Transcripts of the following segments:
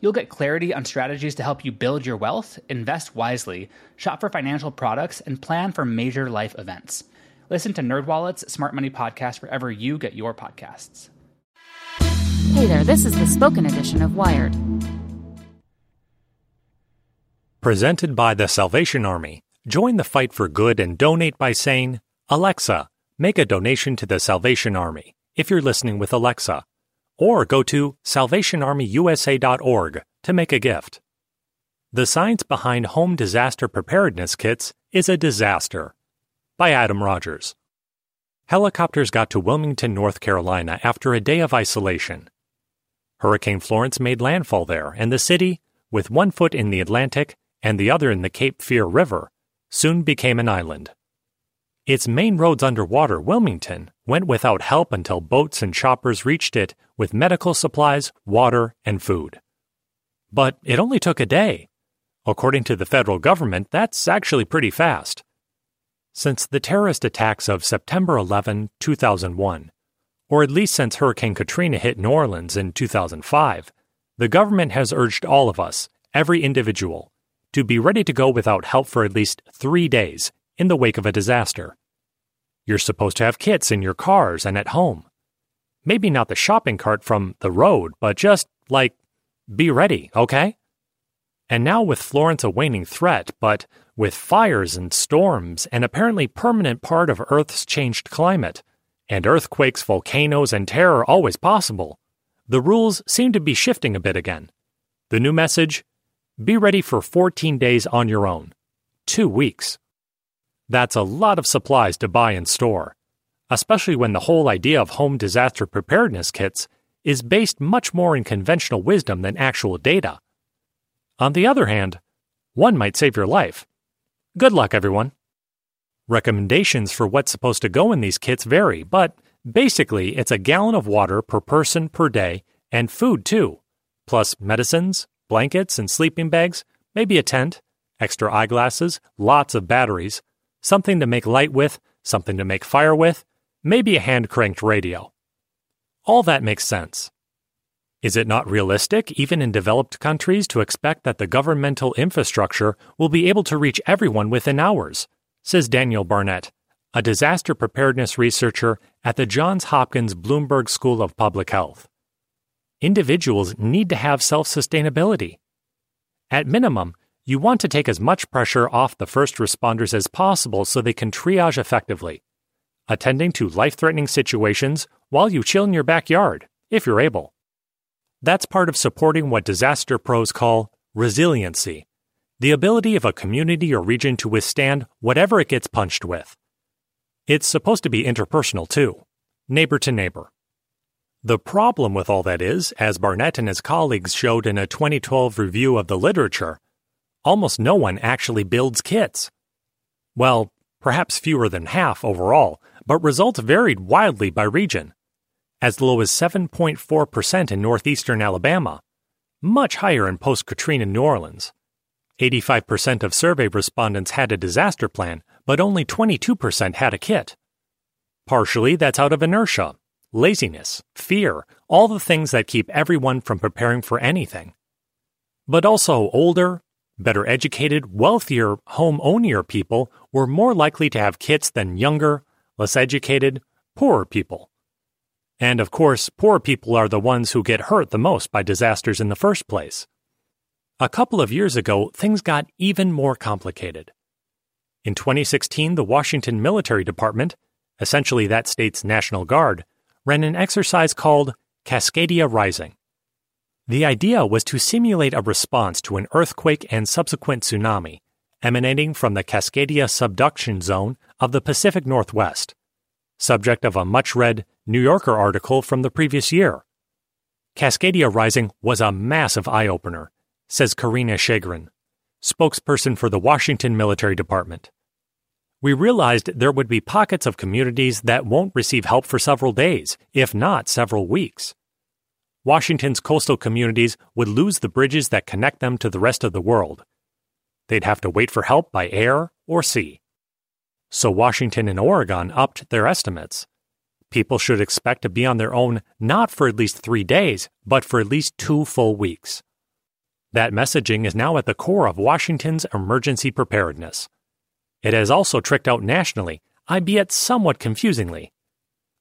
You'll get clarity on strategies to help you build your wealth, invest wisely, shop for financial products, and plan for major life events. Listen to NerdWallet's Smart Money Podcast wherever you get your podcasts. Hey there, this is the spoken edition of Wired. Presented by the Salvation Army. Join the fight for good and donate by saying, Alexa, make a donation to the Salvation Army if you're listening with Alexa. Or go to salvationarmyusa.org to make a gift. The science behind home disaster preparedness kits is a disaster by Adam Rogers. Helicopters got to Wilmington, North Carolina after a day of isolation. Hurricane Florence made landfall there, and the city, with one foot in the Atlantic and the other in the Cape Fear River, soon became an island. Its main roads underwater, Wilmington, went without help until boats and choppers reached it with medical supplies, water, and food. But it only took a day. According to the federal government, that's actually pretty fast. Since the terrorist attacks of September 11, 2001, or at least since Hurricane Katrina hit New Orleans in 2005, the government has urged all of us, every individual, to be ready to go without help for at least three days in the wake of a disaster. You're supposed to have kits in your cars and at home. Maybe not the shopping cart from the road, but just, like, be ready, okay? And now with Florence a waning threat, but with fires and storms, an apparently permanent part of Earth's changed climate, and earthquakes, volcanoes, and terror always possible, the rules seem to be shifting a bit again. The new message be ready for 14 days on your own. Two weeks. That's a lot of supplies to buy and store, especially when the whole idea of home disaster preparedness kits is based much more in conventional wisdom than actual data. On the other hand, one might save your life Good luck, everyone. Recommendations for what's supposed to go in these kits vary, but basically it's a gallon of water per person per day and food too, plus medicines, blankets, and sleeping bags, maybe a tent, extra eyeglasses, lots of batteries, something to make light with, something to make fire with, maybe a hand cranked radio. All that makes sense. Is it not realistic, even in developed countries, to expect that the governmental infrastructure will be able to reach everyone within hours? Says Daniel Barnett, a disaster preparedness researcher at the Johns Hopkins Bloomberg School of Public Health. Individuals need to have self sustainability. At minimum, you want to take as much pressure off the first responders as possible so they can triage effectively, attending to life threatening situations while you chill in your backyard, if you're able. That's part of supporting what disaster pros call resiliency the ability of a community or region to withstand whatever it gets punched with. It's supposed to be interpersonal too, neighbor to neighbor. The problem with all that is, as Barnett and his colleagues showed in a 2012 review of the literature, almost no one actually builds kits. Well, perhaps fewer than half overall, but results varied wildly by region as low as 7.4% in northeastern Alabama, much higher in post Katrina New Orleans. 85% of survey respondents had a disaster plan, but only 22% had a kit. Partially, that's out of inertia, laziness, fear, all the things that keep everyone from preparing for anything. But also, older, better educated, wealthier, home ownier people were more likely to have kits than younger, less educated, poorer people. And of course, poor people are the ones who get hurt the most by disasters in the first place. A couple of years ago, things got even more complicated. In 2016, the Washington Military Department, essentially that state's National Guard, ran an exercise called Cascadia Rising. The idea was to simulate a response to an earthquake and subsequent tsunami emanating from the Cascadia subduction zone of the Pacific Northwest, subject of a much read New Yorker article from the previous year. Cascadia Rising was a massive eye opener, says Karina Shagren, spokesperson for the Washington Military Department. We realized there would be pockets of communities that won't receive help for several days, if not several weeks. Washington's coastal communities would lose the bridges that connect them to the rest of the world. They'd have to wait for help by air or sea. So Washington and Oregon upped their estimates. People should expect to be on their own not for at least three days, but for at least two full weeks. That messaging is now at the core of Washington's emergency preparedness. It has also tricked out nationally, albeit somewhat confusingly.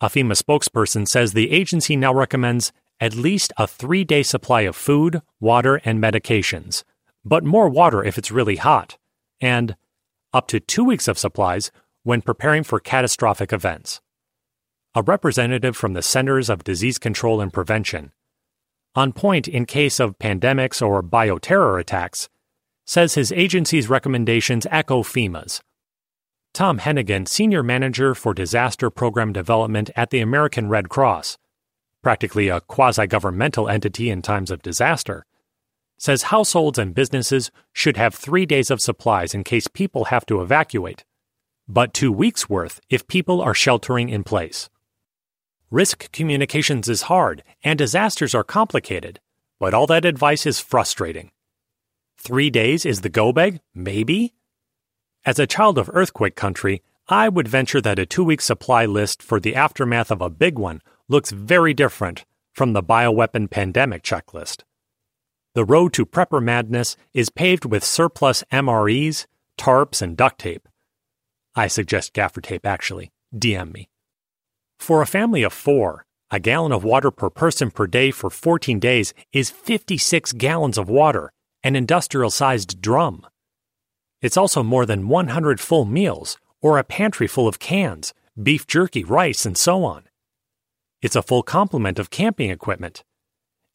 A FEMA spokesperson says the agency now recommends at least a three day supply of food, water, and medications, but more water if it's really hot, and up to two weeks of supplies when preparing for catastrophic events. A representative from the Centers of Disease Control and Prevention, on point in case of pandemics or bioterror attacks, says his agency's recommendations echo FEMA's. Tom Hennigan, Senior Manager for Disaster Program Development at the American Red Cross, practically a quasi governmental entity in times of disaster, says households and businesses should have three days of supplies in case people have to evacuate, but two weeks' worth if people are sheltering in place. Risk communications is hard and disasters are complicated, but all that advice is frustrating. Three days is the go bag? Maybe? As a child of earthquake country, I would venture that a two week supply list for the aftermath of a big one looks very different from the bioweapon pandemic checklist. The road to prepper madness is paved with surplus MREs, tarps, and duct tape. I suggest gaffer tape, actually. DM me. For a family of four, a gallon of water per person per day for 14 days is 56 gallons of water, an industrial sized drum. It's also more than 100 full meals, or a pantry full of cans, beef jerky, rice, and so on. It's a full complement of camping equipment.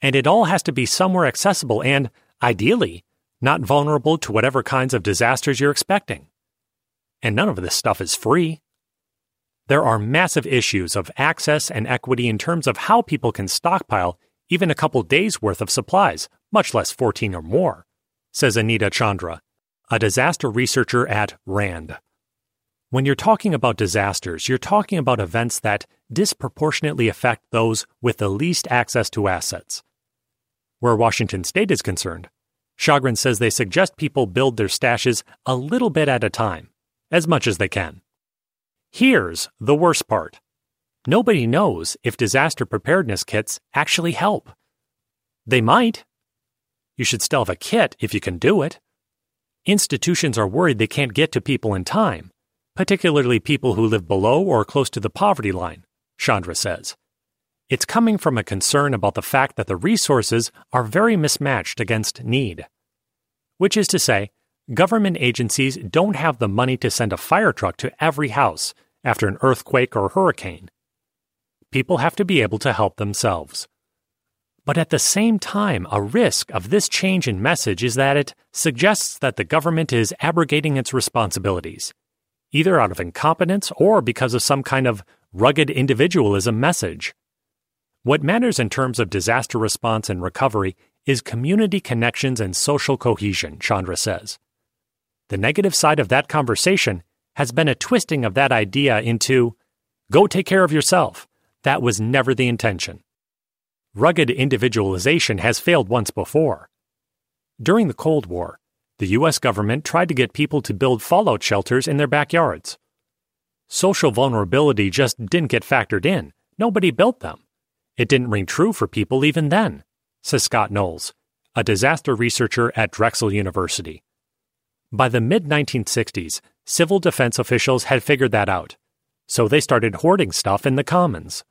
And it all has to be somewhere accessible and, ideally, not vulnerable to whatever kinds of disasters you're expecting. And none of this stuff is free. There are massive issues of access and equity in terms of how people can stockpile even a couple days' worth of supplies, much less 14 or more, says Anita Chandra, a disaster researcher at RAND. When you're talking about disasters, you're talking about events that disproportionately affect those with the least access to assets. Where Washington state is concerned, Shagren says they suggest people build their stashes a little bit at a time, as much as they can. Here's the worst part nobody knows if disaster preparedness kits actually help. They might. You should still have a kit if you can do it. Institutions are worried they can't get to people in time particularly people who live below or close to the poverty line, Chandra says. It's coming from a concern about the fact that the resources are very mismatched against need. Which is to say, government agencies don't have the money to send a fire truck to every house after an earthquake or hurricane. People have to be able to help themselves. But at the same time, a risk of this change in message is that it suggests that the government is abrogating its responsibilities either out of incompetence or because of some kind of rugged individualism message. What matters in terms of disaster response and recovery is community connections and social cohesion, Chandra says. The negative side of that conversation has been a twisting of that idea into go take care of yourself. That was never the intention. Rugged individualization has failed once before. During the Cold War, the U.S. government tried to get people to build fallout shelters in their backyards. Social vulnerability just didn't get factored in. Nobody built them. It didn't ring true for people even then, says Scott Knowles, a disaster researcher at Drexel University. By the mid 1960s, civil defense officials had figured that out, so they started hoarding stuff in the commons.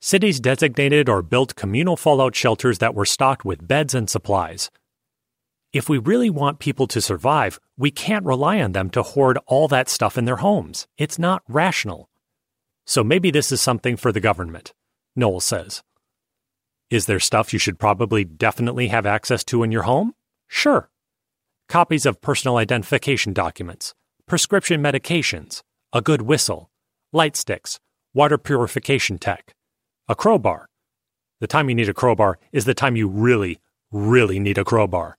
Cities designated or built communal fallout shelters that were stocked with beds and supplies. If we really want people to survive, we can't rely on them to hoard all that stuff in their homes. It's not rational. So maybe this is something for the government, Knowles says. Is there stuff you should probably definitely have access to in your home? Sure. Copies of personal identification documents, prescription medications, a good whistle, light sticks, water purification tech, a crowbar. The time you need a crowbar is the time you really, really need a crowbar.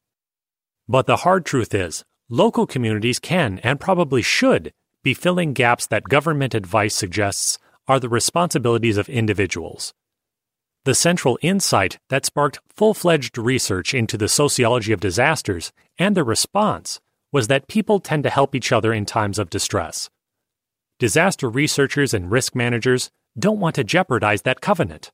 But the hard truth is, local communities can and probably should be filling gaps that government advice suggests are the responsibilities of individuals. The central insight that sparked full fledged research into the sociology of disasters and the response was that people tend to help each other in times of distress. Disaster researchers and risk managers don't want to jeopardize that covenant.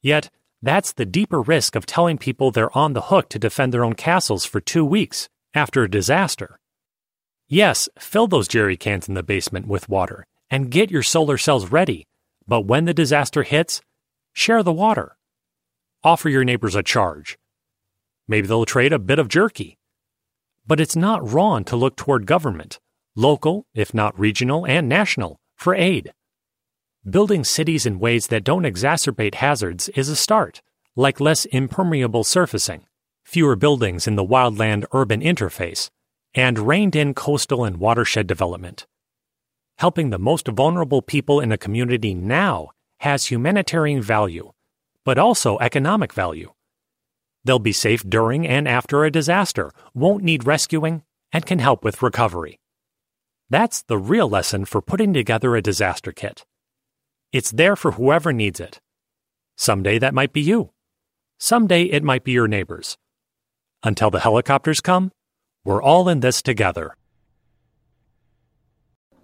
Yet, that's the deeper risk of telling people they're on the hook to defend their own castles for two weeks after a disaster. Yes, fill those jerry cans in the basement with water and get your solar cells ready, but when the disaster hits, Share the water. Offer your neighbors a charge. Maybe they'll trade a bit of jerky. But it's not wrong to look toward government, local, if not regional, and national, for aid. Building cities in ways that don't exacerbate hazards is a start, like less impermeable surfacing, fewer buildings in the wildland urban interface, and reined in coastal and watershed development. Helping the most vulnerable people in a community now has humanitarian value, but also economic value. They'll be safe during and after a disaster, won't need rescuing, and can help with recovery. That's the real lesson for putting together a disaster kit. It's there for whoever needs it. Someday that might be you. Someday it might be your neighbors. Until the helicopters come, we're all in this together.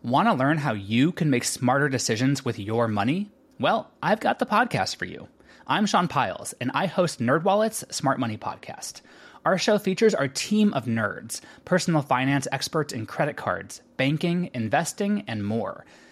Want to learn how you can make smarter decisions with your money? Well, I've got the podcast for you. I'm Sean Pyles, and I host NerdWallet's Smart Money Podcast. Our show features our team of nerds, personal finance experts in credit cards, banking, investing, and more.